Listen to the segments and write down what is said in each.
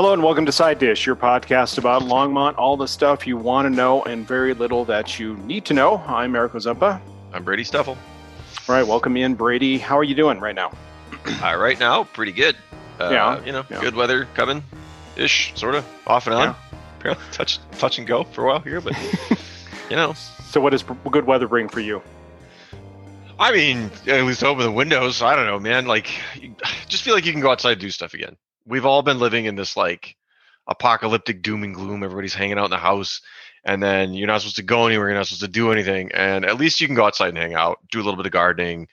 Hello and welcome to Side Dish, your podcast about Longmont, all the stuff you want to know and very little that you need to know. I'm Eric Ozumpa. I'm Brady Stuffle. All right, welcome in, Brady. How are you doing right now? Uh, right now, pretty good. Uh, Yeah, You know, yeah. good weather coming ish, sort of, off and on. Apparently, touch, touch and go for a while here, but, you know, So, what does good weather bring for you? I mean, at least open the windows. I don't know, man. Like, just feel like you can go outside and do stuff again. We've all been living in this, like, apocalyptic doom and gloom. Everybody's hanging out in the house, and then you're not supposed to go anywhere. You're not supposed to do anything. And at least you can go outside and hang out, do a little bit of gardening,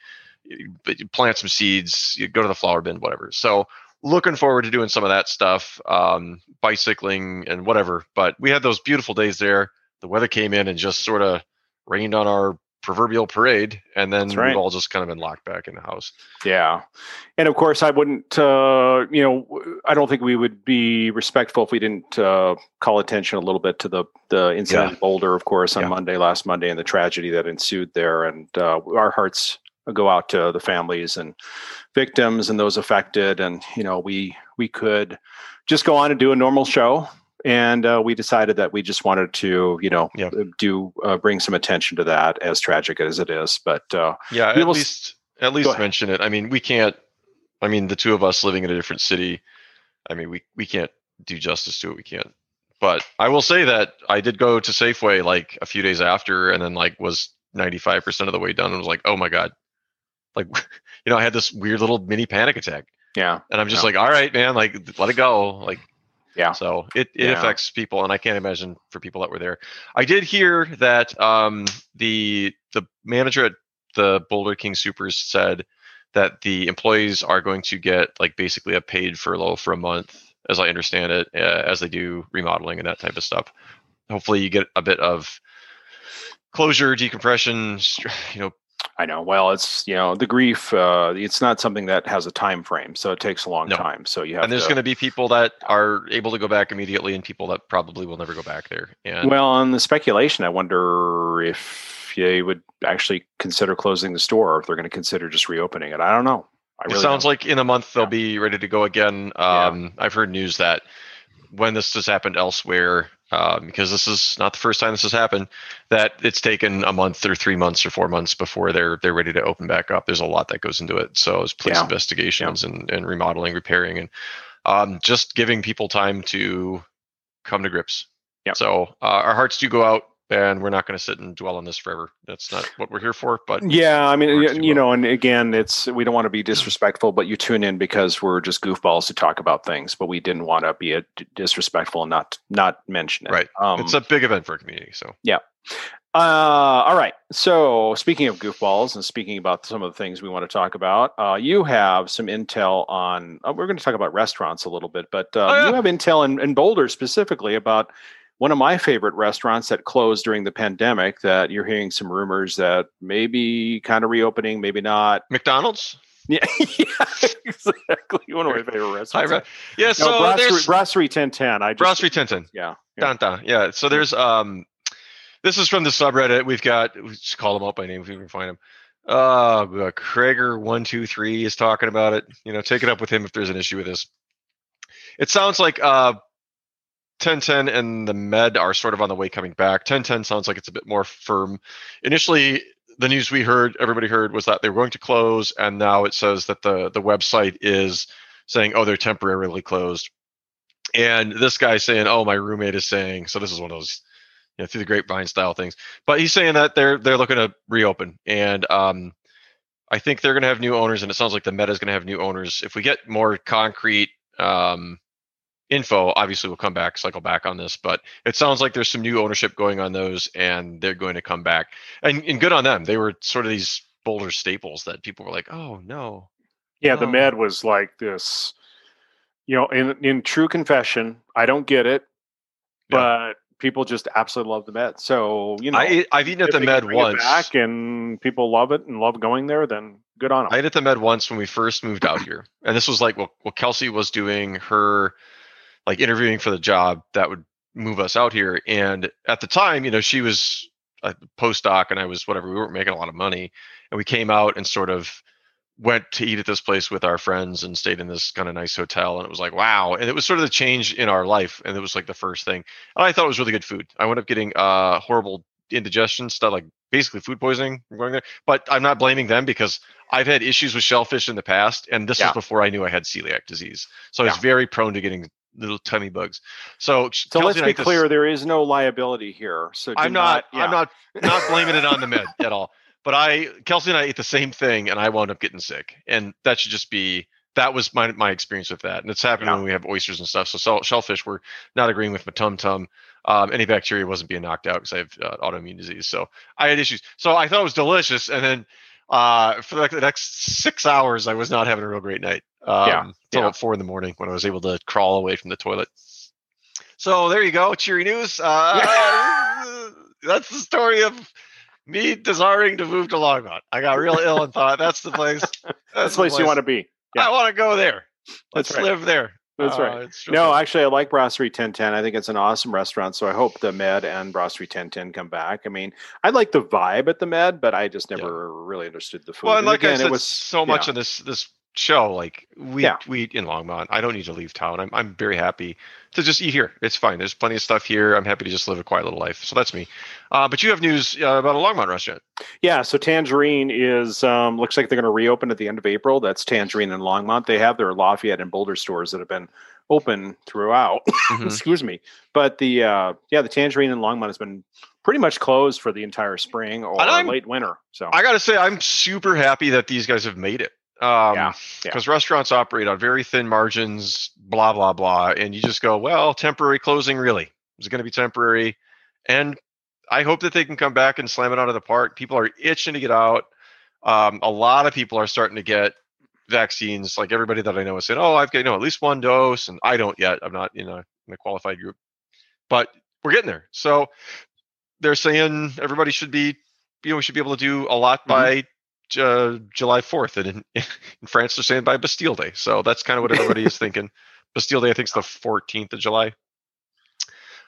plant some seeds, go to the flower bin, whatever. So, looking forward to doing some of that stuff, um, bicycling and whatever. But we had those beautiful days there. The weather came in and just sort of rained on our proverbial parade, and then right. we've all just kind of been locked back in the house. Yeah. And of course, I wouldn't, uh, you know, I don't think we would be respectful if we didn't uh, call attention a little bit to the, the incident in Boulder, of course, on Yeah. Monday, last Monday, and the tragedy that ensued there. And uh, our hearts go out to the families and victims and those affected. And, you know, we, we could just go on and do a normal show. And uh, we decided that we just wanted to, you know, Yeah. do uh, bring some attention to that, as tragic as it is. But uh, Yeah, at least at least mention it. I mean, we can't. I mean, the two of us living in a different city. I mean, we we can't do justice to it. We can't. But I will say that I did go to Safeway like a few days after, and then like was ninety five percent of the way done, and was like, oh my god, like you know, I had this weird little mini panic attack, yeah, and I'm just like, all right, man, like let it go, like yeah. so it, it Yeah. affects people, and I can't imagine for people that were there. I did hear that um, the the manager at the Boulder King Supers said that the employees are going to get like basically a paid furlough for a month, as I understand it, uh, as they do remodeling and that type of stuff. Hopefully, you get a bit of closure, decompression, you know, I know. Well, it's you know the grief. Uh, it's not something that has a time frame, so it takes a long No. time. So you have and there's going to be people that are able to go back immediately, and people that probably will never go back there. And well, on the speculation, I wonder if they would actually consider closing the store, or if they're going to consider just reopening it. I don't know. I it sounds don't. like in a month they'll Yeah. be ready to go again. Yeah. Um, I've heard news that when this has happened elsewhere, um, because this is not the first time this has happened, that it's taken a month or three months or four months before they're they're ready to open back up. There's a lot that goes into it. So it's police Yeah. investigations and, and remodeling, repairing, and um, just giving people time to come to grips. Yep. So uh, our hearts do go out, and we're not going to sit and dwell on this forever. That's not what we're here for. But Yeah, I mean, Works y- too you know, and again, it's we don't want to be disrespectful, but you tune in because we're just goofballs to talk about things, but we didn't want to be a, disrespectful and not not mention it. Right. Um, it's a big event for our community. So yeah. Uh, all right. So, speaking of goofballs and speaking about some of the things we want to talk about, uh, you have some intel on. Uh, we're going to talk about restaurants a little bit, but uh, Oh, yeah. you have intel in, in Boulder specifically about one of my favorite restaurants that closed during the pandemic. That you're hearing some rumors that maybe kind of reopening, maybe not. McDonald's. Yeah, yeah exactly. One of my favorite restaurants. Ra- yeah. no, So Brasserie, there's Brasserie 1010. I just, Brasserie Tintin. Yeah. yeah. Dun, dun. Yeah. So there's um, this is from the subreddit. We've got we just call them out by name if we can find them. Uh, uh, Krager one two three is talking about it. You know, take it up with him if there's an issue with this. It sounds like uh, 1010 and the Med are sort of on the way coming back. 1010 sounds like it's a bit more firm. Initially, the news we heard, everybody heard, was that they were going to close, and now it says that the the website is saying, "Oh, they're temporarily closed." And this guy's saying, "Oh, my roommate is saying." So this is one of those, you know, through the grapevine style things. But he's saying that they're they're looking to reopen, and um, I think they're going to have new owners, and it sounds like the Meta is going to have new owners. If we get more concrete um, info, obviously we'll come back, cycle back on this. But it sounds like there's some new ownership going on those, and they're going to come back. And, and good on them. They were sort of these Boulder staples that people were like, "Oh no, Yeah, the Oh. med was like this. You know, in in true confession, I don't get it, Yeah. but people just absolutely love the med. So you know, I I've eaten at the Med once. back and people love it and love going there, then good on them. I ate at the Med once when we first moved out here, and this was like well, well, Kelsey was doing her like interviewing for the job that would move us out here, and at the time, you know, she was a postdoc and I was whatever. We weren't making a lot of money, and we came out and sort of went to eat at this place with our friends and stayed in this kind of nice hotel and it was like wow and it was sort of the change in our life and it was like the first thing and i thought it was really good food i wound up getting uh horrible indigestion stuff like basically food poisoning from going there but i'm not blaming them because i've had issues with shellfish in the past and this Yeah. was before i knew i had celiac disease so i was very prone to getting little tummy bugs so So let's be this- clear: there is no liability here. So I'm not, yeah. I'm not not blaming it on the med at all. But I Kelsey and I ate the same thing and I wound up getting sick. And that should just be that was my my experience with that. And it's happened Yeah. when we have oysters and stuff. So shellfish were not agreeing with my tum tum. Um, any bacteria wasn't being knocked out because I have uh, autoimmune disease. So I had issues. So I thought it was delicious. And then uh, for like the next six hours, I was not having a real great night. Um, Yeah, Until yeah. about four in the morning when I was able to crawl away from the toilet. So there you go, cheery news. Uh, that's the story of me desiring to move to Longmont. I got real ill and thought that's the place. That's the place you want to be. yeah. I want to go there. Let's right. live there. That's Uh, right. it's No, actually, I like Brasserie 1010. I think it's an awesome restaurant. So I hope the Med and Brasserie 1010 come back. I mean, I like the vibe at the Med, but I just never really understood the food. well, and like I said, it was so much yeah. of this this show, like we Yeah. we eat in Longmont. I don't need to leave town. I'm I'm very happy to just eat here. It's fine. There's plenty of stuff here. I'm happy to just live a quiet little life. So that's me. Uh, but you have news uh, about a Longmont restaurant. Yeah, so Tangerine is um, looks like they're going to reopen at the end of April. That's Tangerine in Longmont. They have their Lafayette and Boulder stores that have been open throughout. Mhm. Excuse me, but the uh, yeah, the Tangerine in Longmont has been pretty much closed for the entire spring or late winter. So I got to say, I'm super happy that these guys have made it. Um, Yeah, yeah. Because restaurants operate on very thin margins, blah, blah, blah. And you just go, well, temporary closing, really? Is it going to be temporary? And I hope that they can come back and slam it out of the park. People are itching to get out. Um, a lot of people are starting to get vaccines. Like everybody that I know is saying, oh, I've got, you know, at least one dose. And I don't yet. I'm not, you know, in a qualified group. But we're getting there. So they're saying everybody should be, you know, we should be able to do a lot Mhm. by uh, July 4th, and in, in France they're saying by Bastille Day. So that's kind of what everybody is thinking. Bastille Day, I think, is the 14th of July.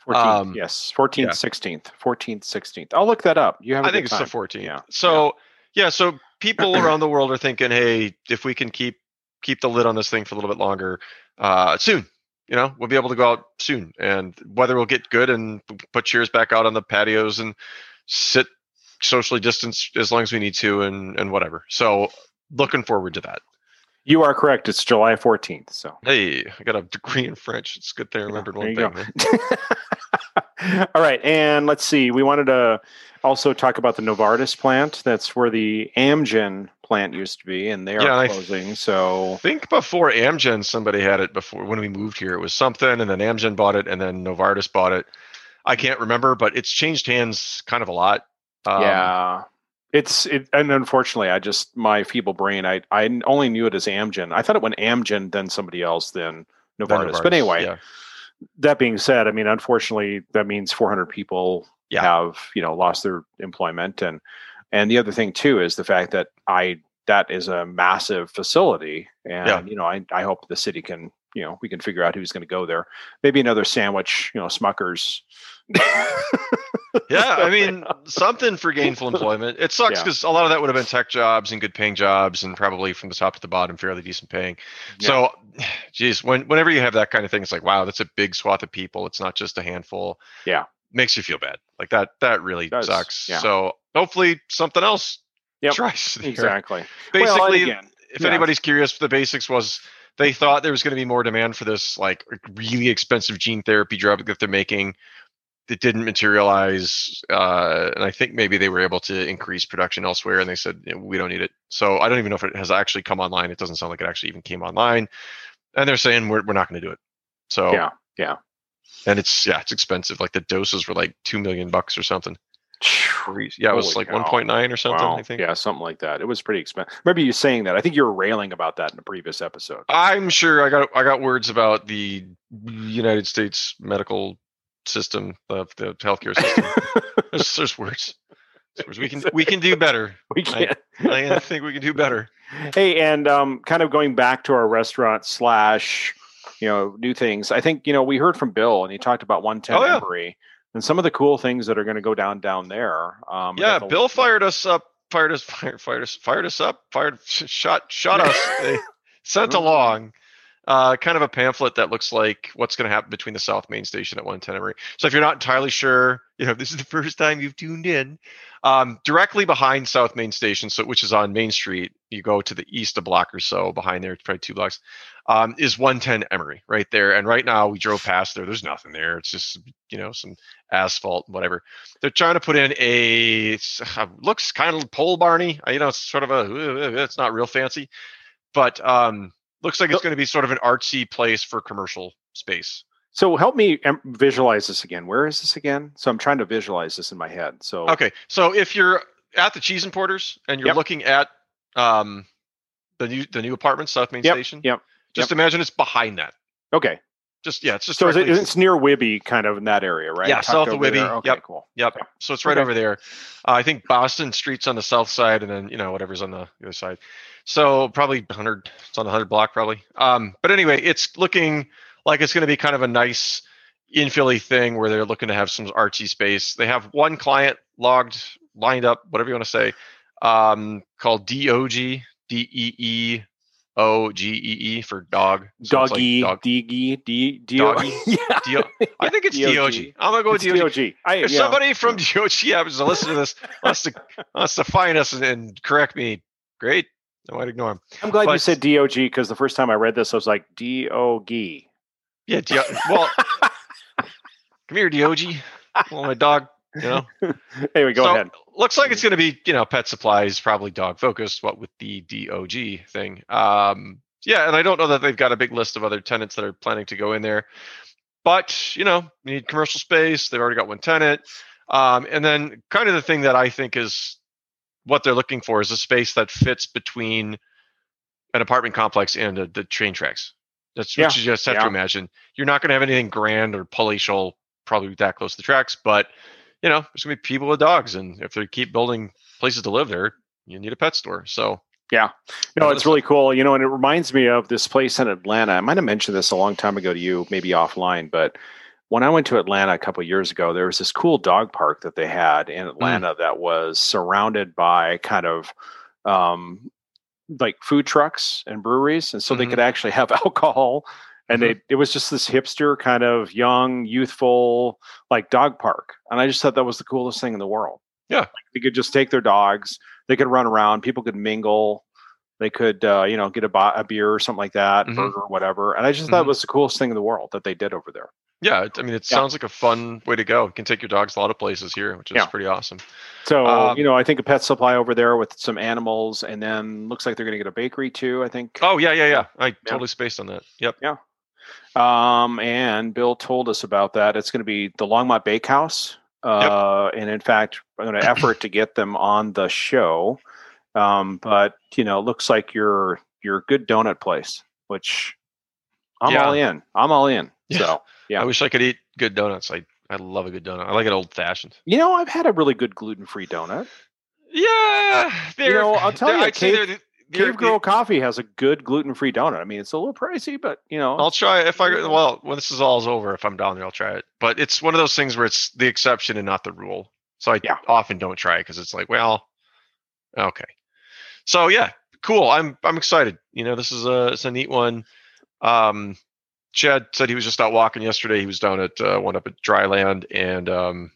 14th, Um, yes, 14th, yeah. 16th, 14th, 16th. I'll look that up. You have. I I think it's the 14th. Yeah, So yeah. so people around the world are thinking, hey, if we can keep keep the lid on this thing for a little bit longer, uh, soon, you know, we'll be able to go out soon, and weather will get good, and put chairs back out on the patios and sit socially distanced as long as we need to, and and whatever. So looking forward to that. You are correct. It's July 14th. So Hey, I got a degree in French. It's good thing I remembered there one thing. All right, and let's see. We wanted to also talk about the Novartis plant. That's where the Amgen plant used to be, and they are Yeah, I- closing. So I think before Amgen, somebody had it before when we moved here. It was something, and then Amgen bought it, and then Novartis bought it. I can't remember, but it's changed hands kind of a lot. Um, yeah, it's it. And unfortunately, I just my feeble brain. I I only knew it as Amgen. I thought it went Amgen, then somebody else, then then Novartis. Novartis, But anyway, yeah. that being said, I mean, unfortunately, that means 400 people Yeah. have you know lost their employment, and and the other thing too is the fact that I that is a massive facility, and Yeah. you know I I hope the city can you know we can figure out who's going to go there. Maybe another sandwich, you know, Smuckers. yeah, I mean something for gainful employment. It sucks Yeah. because a lot of that would have been tech jobs and good paying jobs, and probably from the top to the bottom, fairly decent paying. So, geez, when whenever you have that kind of thing, it's like, wow, that's a big swath of people. It's not just a handful. Yeah. makes you feel bad. Like that. That really Does, sucks. yeah. So hopefully something else. Yep, tries there. exactly. Basically, well, again, if yeah. anybody's curious, the basics was they thought there was going to be more demand for this like really expensive gene therapy drug that they're making. It didn't materialize, uh, and I think maybe they were able to increase production elsewhere, and they said we don't need it. So I don't even know if it has actually come online. It doesn't sound like it actually even came online, and they're saying we're we're not going to do it. So Yeah, yeah. and it's yeah, it's expensive. Like the doses were like two million bucks or something. Yeah, it was Holy like cow. 1.9 or something. Wow. I think. Yeah, something like that. It was pretty expensive. Remember you saying that? I think you were railing about that in a previous episode. I'm sure I got I got words about the United States medical system of the healthcare system. there's, there's words. There's words. We can we can do better. we can't. I think we can do better. Hey, and um, kind of going back to our restaurant slash, you know, new things. I think you know we heard from Bill, and he talked about one ten Oh, yeah. And some of the cool things that are going to go down down there. Um, Yeah, the- Bill fired us up fired us, fired, fired us, fired us up, fired, shot, shot us. they sent Mhm. along uh, kind of a pamphlet that looks like what's going to happen between the South Main Station at 110 Emery. So if you're not entirely sure, you know, this is the first time you've tuned in, um, directly behind South Main Station, so which is on Main Street, you go to the east a block or so behind there, probably two blocks, um, is 110 Emery right there. And right now we drove past there. There's nothing there. It's just you know some asphalt, whatever. They're trying to put in a uh, looks kind of pole barney. You know, it's sort of a it's not real fancy, but um, looks like it's going to be sort of an artsy place for commercial space. So help me visualize this again. Where is this again? So I'm trying to visualize this in my head. So Okay, so if you're at the Cheese Importers and you're Yep. looking at um, the new the new apartment South Main Yep, Station, yep, just imagine it's behind that. okay. Just yeah, it's just So it, it's near Wibby, kind of in that area, right? Yeah, south of there? Wibby. Okay, Yep. cool. Yep. Okay. So it's right Okay. over there. Uh, I think Boston Street's on the south side, and then you know whatever's on the other side. So probably 100. It's on the 100 block probably. Um, but anyway, it's looking like it's going to be kind of a nice infilly thing where they're looking to have some artsy space. They have one client logged, lined up, whatever you want to say, um, called DOG, D E E O G E E for dog. So it's like Doggy, dog. Diggy, D, D, Doggy? yeah. D- I think it's DOG. DOG. I'm gonna go with DOG. If yeah. somebody from DOG happens to listen to this, wants to wants to find us and, and correct me, great. I might ignore him. I'm glad you said DOG because the first time I read this, I was like DOG. Yeah, D- well, come here, DOG. Well, my dog. You know. anyway, go So, ahead. Looks like it's going to be, you know, pet supplies, probably dog focused. What with the DOG thing? Um, yeah, and I don't know that they've got a big list of other tenants that are planning to go in there, but you know, you need commercial space. They've already got one tenant, um, and then kind of the thing that I think is what they're looking for is a space that fits between an apartment complex and uh the train tracks. That's Yeah, what you just have to imagine. You're not going to have anything grand or palatial, probably that close to the tracks, but you know, there's gonna be people with dogs, and if they keep building places to live there, you need a pet store. So yeah, No, it's really cool. You know, and it reminds me of this place in Atlanta. I might have mentioned this a long time ago to you, maybe offline, but when I went to Atlanta a couple of years ago, there was this cool dog park that they had in Atlanta that was surrounded by kind of um, like food trucks and breweries, and so they Mhm. could actually have alcohol. And they, it was just this hipster kind of young, youthful, like dog park. And I just thought that was the coolest thing in the world. Yeah. Like, they could just take their dogs, they could run around, people could mingle, they could, uh, you know, get a, bo- a beer or something like that, Mhm. burger, whatever. And I just thought it Mhm. was the coolest thing in the world that they did over there. Yeah, I mean, it Yeah. sounds like a fun way to go. You can take your dogs a lot of places here, which is Yeah. pretty awesome. So, Um, you know, I think a pet supply over there with some animals, and then looks like they're going to get a bakery too. I think. Oh yeah, yeah, yeah. I totally spaced on that. Yep. Um, and Bill told us about that. It's going to be the Longmont Bakehouse. Uh, and in fact, I'm going to effort to get them on the show. Um, but you know, it looks like you're you're a good donut place, which I'm Yeah. all in. I'm all in. Yeah. So Yeah. I wish I could eat good donuts. I I love a good donut. I like it old fashioned. you know, I've had a really good gluten free donut. Yeah, they're, know, I'll tell you, I'd Cave- they're the- they're Cave Girl Coffee has a good gluten free donut. I mean, it's a little pricey, but you know, I'll try it if I well when this is all over. If I'm down there, I'll try it. But it's one of those things where it's the exception and not the rule. So I Yeah. often don't try it because it's like, well, okay. So yeah, cool. I'm I'm excited. You know, this is a it's a neat one. Um, Chad said he was just out walking yesterday. He was down at uh, one up at Dryland, and um,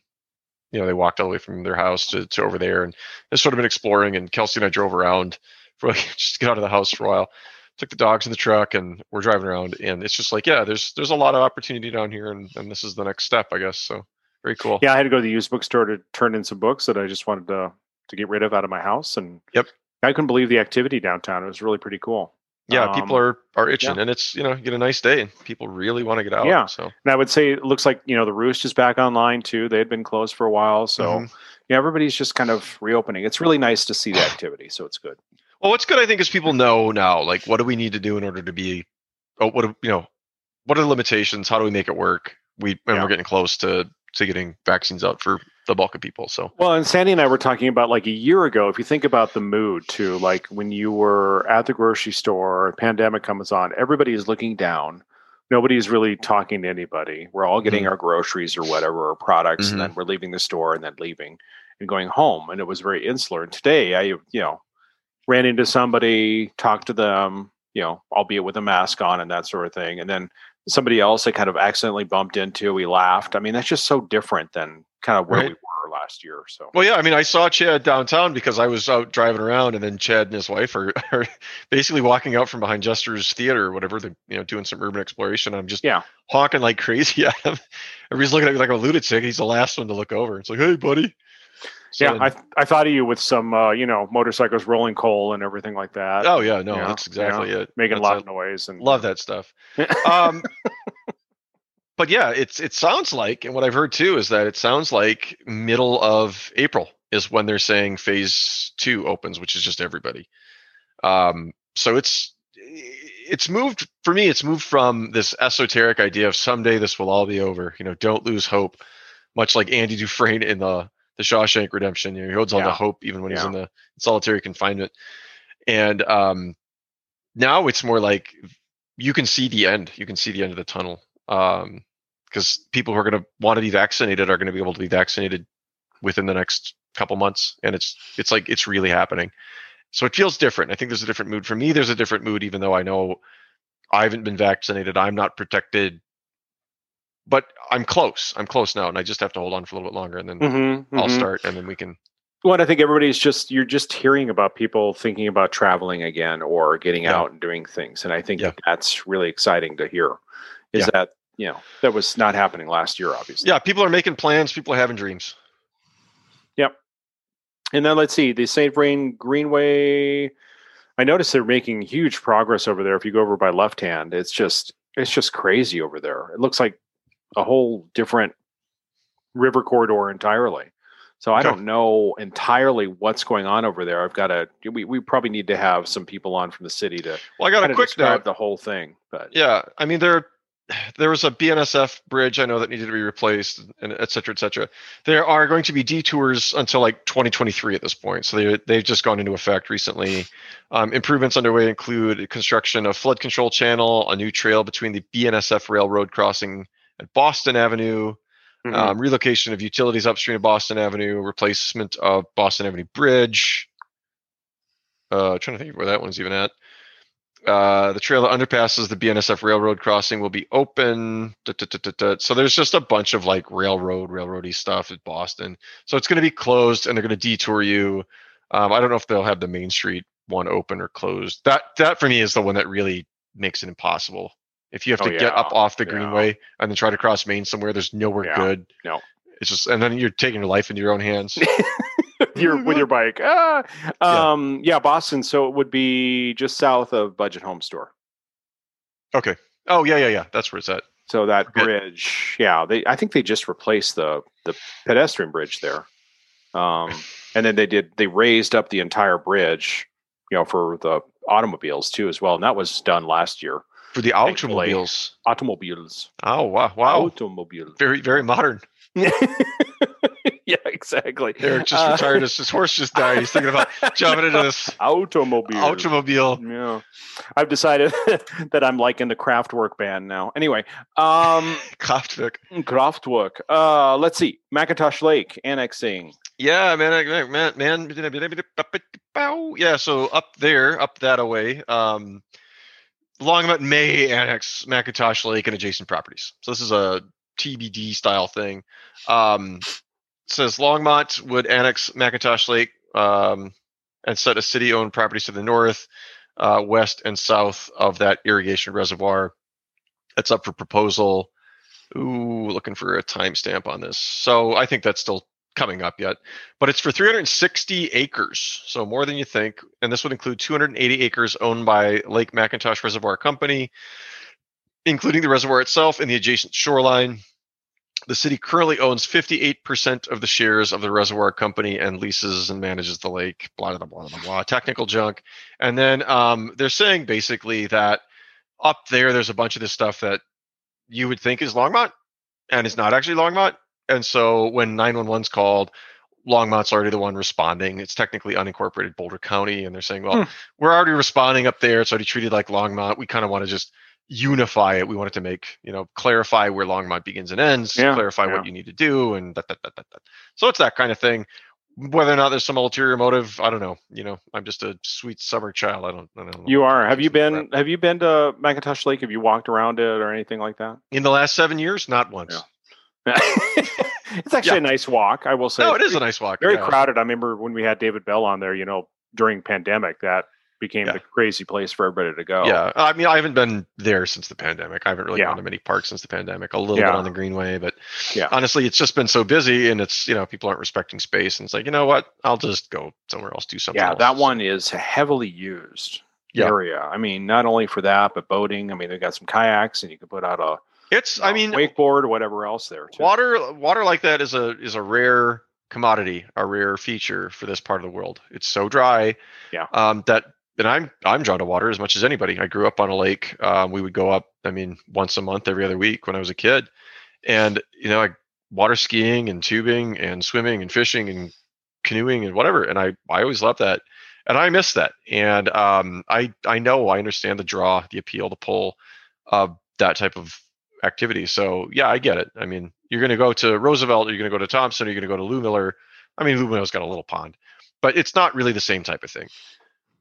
you know they walked all the way from their house to, to over there, and they've sort of been exploring. And Kelsey and I drove around for like, just to get out of the house for a while took the dogs in the truck and we're driving around and it's just like yeah there's there's a lot of opportunity down here and, and this is the next step i guess so very cool yeah, I had to go to the used bookstore to turn in some books that I just wanted to to get rid of out of my house, and Yep. I couldn't believe the activity downtown. It was really pretty cool. Yeah Um, people are are itching and it's you know you get a nice day and people really want to get out Yeah. so And I would say it looks like you know the Roost is back online too. They had been closed for a while, so Mhm. yeah, everybody's just kind of reopening. It's really nice to see the activity, so it's good. well what's good i think is people know now like what do we need to do in order to be oh what do you know what are the limitations how do we make it work we and Yeah. we're getting close to to getting vaccines out for the bulk of people so Well, and Sandy and I were talking about like a year ago. If you think about the mood too, like when you were at the grocery store, pandemic comes on, everybody is looking down. Nobody's really talking to anybody. We're all getting mm-hmm. our groceries or whatever or products, and mm-hmm. then we're leaving the store and then leaving. and going home, and it was very insular. And today, I you know ran into somebody, talked to them, you know, albeit with a mask on and that sort of thing, and then somebody else I kind of accidentally bumped into. We laughed. I mean, that's just so different than kind of where Right. we were last year. So Well, yeah, I mean, I saw Chad downtown because I was out driving around, and then Chad and his wife are, are basically walking out from behind Jester's Theater or whatever, they're you know doing some urban exploration. I'm just Yeah. honking like crazy at him. Everybody's looking at me like a lunatic. He's the last one to look over. It's like, hey, buddy. So yeah, then- I I thought of you with some uh, you know motorcycles rolling coal and everything like that. oh yeah, no, Yeah, that's exactly it. making That's lot it. noise and Love that stuff. um, but yeah, it's it sounds like, and what I've heard too is that it sounds like middle of April is when they're saying phase two opens, which is just everybody. Um, so it's it's moved for me. It's moved from this esoteric idea of someday this will all be over. You know, don't lose hope. Much like Andy Dufresne in the the Shawshank Redemption, you know, he holds on to hope even when he's in the solitary confinement. And um, now it's more like you can see the end. You can see the end of the tunnel. Um, because people who are going to want to be vaccinated are going to be able to be vaccinated within the next couple months, and it's it's like it's really happening. So it feels different. I think there's a different mood for me. There's a different mood, even though I know I haven't been vaccinated. I'm not protected, but I'm close. I'm close now, and I just have to hold on for a little bit longer, and then Mhm, I'll mhm. start, and then we can. Well, I think everybody's just you're just hearing about people thinking about traveling again or getting Yeah. out and doing things, and I think Yeah. that that's really exciting to hear. Is Yeah. that you know that was not happening last year, obviously. Yeah, people are making plans. People are having dreams. Yep. And then let's see the St. Vrain Greenway. I noticed they're making huge progress over there. If you go over by left hand, it's just it's just crazy over there. It looks like a whole different river corridor entirely. So I Okay. don't know entirely what's going on over there. I've got to. We, we probably need to have some people on from the city to Well, I got a quick describe note. the whole thing. But Yeah, I mean there there was a BNSF bridge I know that needed to be replaced, and et cetera, et cetera. There are going to be detours until like 2023 at this point, so they they've just gone into effect recently. Um, improvements underway include construction of flood control channel, a new trail between the BNSF railroad crossing at Boston Avenue, Mhm. um, relocation of utilities upstream of Boston Avenue, replacement of Boston Avenue Bridge. Uh, trying to think where that one's even at. Uh, the trail that underpasses the BNSF railroad crossing will be open. Da, da, da. So there's just a bunch of like railroad, railroady stuff at Boston. So it's going to be closed, and they're going to detour you. Um, I don't know if they'll have the Main Street one open or closed. That that for me is the one that really makes it impossible. If you have Oh, to get up off the Yeah. Greenway and then try to cross Main somewhere, there's nowhere Yeah. good. No. It's just, and then you're taking your life into your own hands. your with your bike. Ah, um, yeah. Boston. So it would be just south of Budget Home Store. okay. Oh yeah, yeah, yeah. That's where it's at. So that Okay. bridge, yeah, they I think they just replaced the the pedestrian bridge there. Um, and then they did they raised up the entire bridge, you know, for the automobiles too as well. And that was done last year. For the automobiles. Automobiles. Oh wow, wow. Automobiles. Very, very modern. exactly. Eric just Uh, retired. His, his horse just died. He's thinking about jumping into this automobile. automobile. Yeah. I've decided that I'm liking the Kraftwerk band now. Anyway, um Kraftwerk. Kraftwerk. Uh let's see. McIntosh Lake annexing. Yeah, man, man, man. Yeah, so up there, up that away, um, Longmont may annex McIntosh Lake and adjacent properties. So this is a TBD style thing. Um, says Longmont would annex McIntosh Lake um, and set a city-owned properties to the north, uh, west, and south of that irrigation reservoir. That's up for proposal. Ooh, looking for a timestamp on this. So I think that's still coming up yet, but it's for 360 acres, so more than you think. And this would include 280 acres owned by Lake McIntosh Reservoir Company, including the reservoir itself and the adjacent shoreline. The city currently owns 58% of the shares of the reservoir company and leases and manages the lake, blah, blah, blah, blah, blah, technical junk. And then um, they're saying basically that up there, there's a bunch of this stuff that you would think is Longmont and it's not actually Longmont. And so when 911's called, Longmont's already the one responding. It's technically unincorporated Boulder County. And they're saying, well, Hmm. we're already responding up there. It's already treated like Longmont. We kind of want to just unify it. We wanted to make, you know, clarify where Longmont begins and ends, Yeah, clarify yeah. what you need to do. And that, that, that, that, that. So it's that kind of thing. whether or not there's some ulterior motive, I don't know. You know, I'm just a sweet summer child. I don't. I don't know. You are. Have you been? Have you been to McIntosh Lake? Have you walked around it or anything like that? in the last seven years? Not once. Yeah. it's actually a nice walk. I will say. No, it is a nice walk. very crowded. I remember when we had David Bell on there. You know, during pandemic, that became Yeah. the crazy place for everybody to go. Yeah, I mean, I haven't been there since the pandemic. I haven't really Yeah. gone to many parks since the pandemic. A little Yeah. bit on the Greenway, but Yeah. honestly, it's just been so busy, and it's you know people aren't respecting space, and it's like you know what, I'll just go somewhere else, do something. Yeah, else. that one is a heavily used area. I mean, not only for that, but boating. I mean, they've got some kayaks, and you can put out a It's. you I mean, wakeboard or whatever else there. Too. water water like that is a is a rare commodity, a rare feature for this part of the world. It's so dry. Yeah. Um. That. And I'm I'm drawn to water as much as anybody. I grew up on a lake. Um, we would go up. I mean, once a month, every other week when I was a kid, and you know, I water skiing and tubing and swimming and fishing and canoeing and whatever. And I I always loved that, and I miss that. And um, I I know I understand the draw, the appeal, the pull of that type of activity. So yeah, I get it. I mean, you're going to go to Roosevelt, you're going to go to Thompson, you're going to go to Lou Miller. I mean, Lou Miller's got a little pond, but it's not really the same type of thing.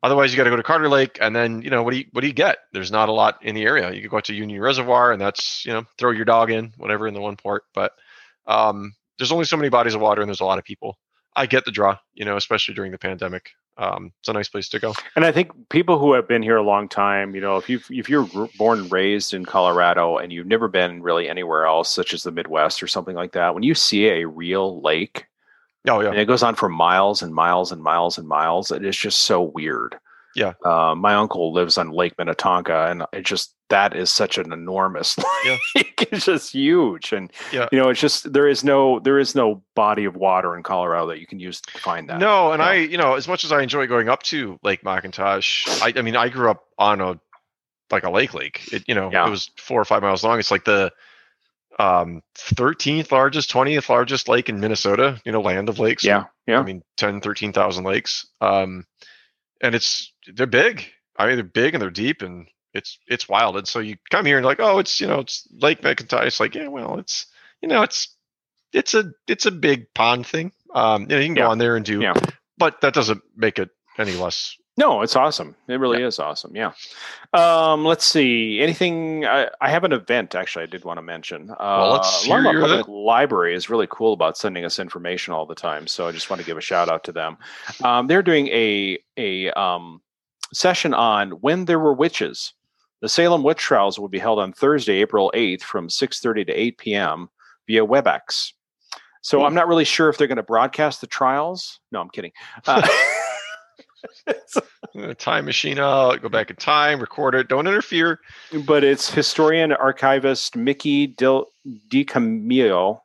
Otherwise, you got to go to Carter Lake, and then you know what do you what do you get? There's not a lot in the area. You could go out to Union Reservoir, and that's you know throw your dog in, whatever, in the one port. But um, there's only so many bodies of water, and there's a lot of people. I get the draw, you know, especially during the pandemic. Um, it's a nice place to go. And I think people who have been here a long time, you know, if you if you're born and raised in Colorado and you've never been really anywhere else, such as the Midwest or something like that, when you see a real lake Oh yeah, and it goes on for miles and miles and miles and miles, it is just so weird. Yeah. Uh, my uncle lives on Lake Minnetonka, and it just that is such an enormous Yeah. lake. it's just huge, and Yeah. you know, it's just there is no there is no body of water in Colorado that you can use to find that. No, and Yeah. I, you know, as much as I enjoy going up to Lake McIntosh, I, I mean, I grew up on a like a lake lake. It, you know, Yeah. it was four or five miles long. It's like the um 13th largest, 20th largest lake in Minnesota. You know, land of lakes. Yeah, yeah. I mean, 10, 13,000 lakes. Um, and it's they're big. I mean, they're big and they're deep and it's it's wild. And so you come here and like, oh, it's you know, it's Lake McIntyre. It's like, yeah, well, it's you know, it's it's a it's a big pond thing. Um, you, know, you can Yeah. go on there and do, Yeah. but that doesn't make it any less. No, it's awesome. It really is awesome. Yeah. Um, let's see. Anything? I, I have an event actually. I did want to mention. Uh, Well, let's hear Longmont Public. Library is really cool about sending us information all the time. So I just want to give a shout out to them. Um, they're doing a a um, session on when there were witches. The Salem witch trials will be held on Thursday, April eighth, from six thirty to eight p.m. via WebEx. So Cool. I'm not really sure if they're going to broadcast the trials. No, I'm kidding. Uh, Time machine out, go back in time, record it. Don't interfere. but it's historian archivist Mickey Del DiCamillo,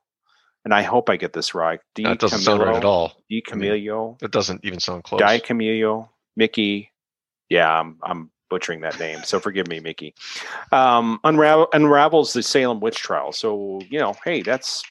and I hope I get this right. That doesn't sound right at all. DiCamillo, That doesn't even sound close. DiCamillo, Mickey. Yeah, I'm I'm butchering that name, so forgive me, Mickey. Um, unravel unravels the Salem witch trial. So you know, hey, that's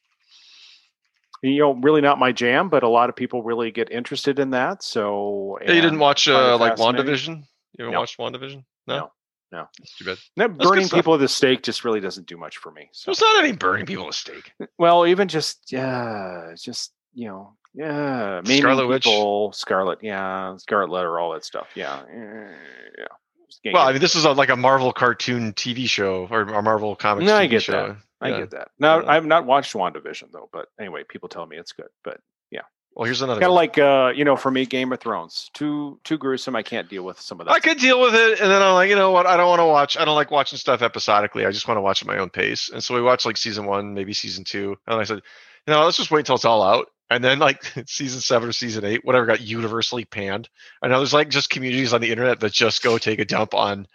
you know really not my jam, but a lot of people really get interested in that. So Yeah, you didn't watch uh, like. WandaVision? You haven't No. watched WandaVision? No. No. No. That's too bad. That's burning people at the stake just really doesn't do much for me. So. There's not any burning people at stake. Well, even just yeah, it's just you know, yeah, maiming Scarlet Witch. people, Scarlet, yeah, Scarlet Letter, all that stuff, yeah, yeah. yeah. Just can't Well, I mean, this is a, like a Marvel cartoon TV show or a Marvel comics. No, I TV get show. that. I Yeah. get that. Now, Yeah. I've not watched WandaVision though, but anyway, people tell me it's good. But yeah. Well, here's another. kind of like uh, you know, for me, Game of Thrones, too too gruesome. I can't deal with some of that. I could deal with it, and then I'm like, you know what? I don't want to watch. I don't like watching stuff episodically. I just want to watch at my own pace. And so we watched like season one, maybe season two, and I said, you know, let's just wait until it's all out. And then like season seven or season eight, whatever, got universally panned. I know there's like just communities on the internet that just go take a dump on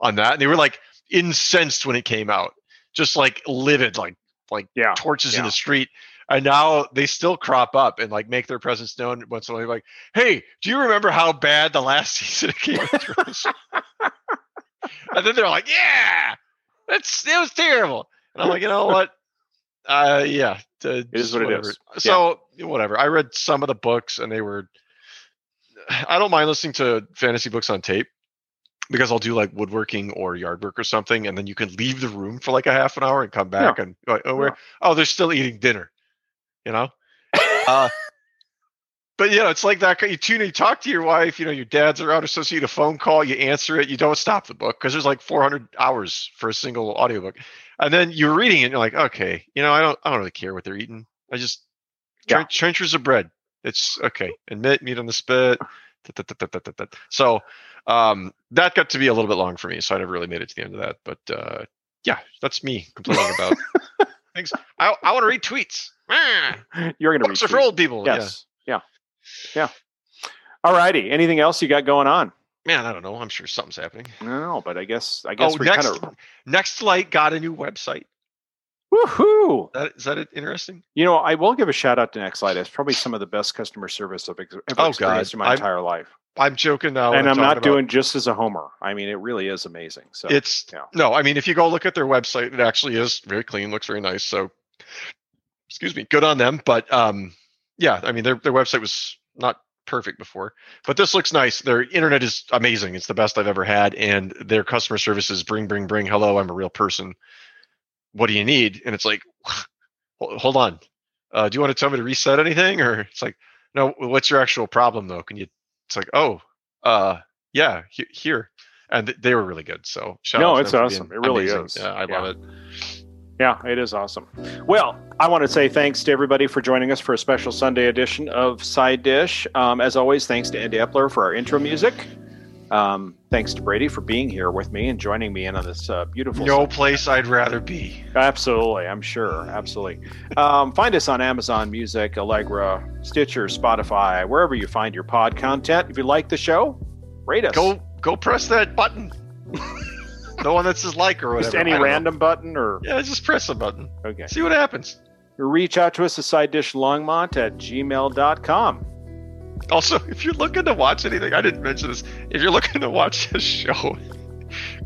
on that, and they were like incensed when it came out, just like livid, like like yeah, torches in the street. And now they still crop up and like make their presence known once in a while. Like, hey, do you remember how bad the last season of Game of Thrones? and then they're like, yeah, that's it was terrible. And I'm like, you know what? Uh, yeah, it is what it is. So whatever. I read some of the books and they were. I don't mind listening to fantasy books on tape because I'll do like woodworking or yard work or something, and then you can leave the room for like a half an hour and come back and go, oh, we're, oh, they're still eating dinner, you know. Uh, but you know, it's like that. You tune, you talk to your wife. You know, your dad's around, or so you get a phone call. You answer it. You don't stop the book because there's like 400 hours for a single audiobook, and then you're reading it. and You're like, okay, you know, I don't, I don't really care what they're eating. I just Yeah. trenchers of bread. It's okay. And meat, meat on the spit. So um, that got to be a little bit long for me, so I never really made it to the end of that. But uh, yeah, that's me complaining about things. I, I want to read tweets. You're going to read. Are for old people. Yes. Yeah. Yeah. All righty. Anything else you got going on? Man, I don't know. I'm sure something's happening. I don't know, but I guess I guess Oh, we're kind of NextLight got a new website. Woohoo. That is that interesting? You know, I will give a shout out to Nextlight. It's probably some of the best customer service I've ever Oh, experienced God. in my I'm- entire life. I'm joking now. and I'm talking not about- doing just as a homer. I mean, it really is amazing. So It's yeah. no. I mean, if you go look at their website, it actually is very clean. Looks very nice. So, excuse me, good on them. But um, yeah, I mean, their their website was not perfect before, but this looks nice. Their internet is amazing. It's the best I've ever had, and their customer service is bring, bring, bring. Hello, I'm a real person. What do you need? And it's like, hold on. Uh, do you want to tell me to reset anything, or it's like, no. What's your actual problem though? Can you? It's like, oh, uh, yeah, he- here. And th- they were really good. So shout No, it's awesome. It really amazing. is. Yeah, I Yeah. love it. Yeah, it is awesome. Well, I want to say thanks to everybody for joining us for a special Sunday edition of Side Dish. Um, as always, thanks to Andy Epler for our intro music. Um, thanks to Brady for being here with me and joining me in on this uh, beautiful. No place I'd rather be. Absolutely, I'm sure. Absolutely. Um, find us on Amazon Music, Allegra, Stitcher, Spotify, wherever you find your pod content. If you like the show, rate us. Go go press that button. the one that says like or whatever. Just any don't know. random button or Yeah, just press a button. okay. See what happens. Reach out to us at side dish longmont at gmail.com. Also, if you're looking to watch anything, I didn't mention this. If you're looking to watch a show,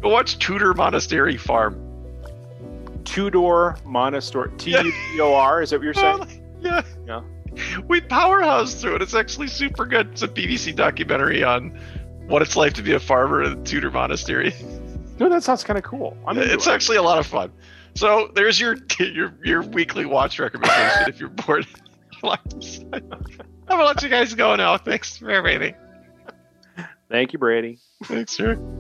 go watch Tudor Monastery Farm. Tudor Monastery. T U D O R. Is that what you're saying? yeah. Yeah. We powerhouse through it. It's actually super good. It's a BBC documentary on what it's like to be a farmer in Tudor Monastery. No, that sounds kind of cool. I'm it's it. actually a lot of fun. So there's your your your weekly watch recommendation if you're bored. Like this. I'm gonna let you guys go now. Thanks for everything. Thank you, Brady. Thanks, sir.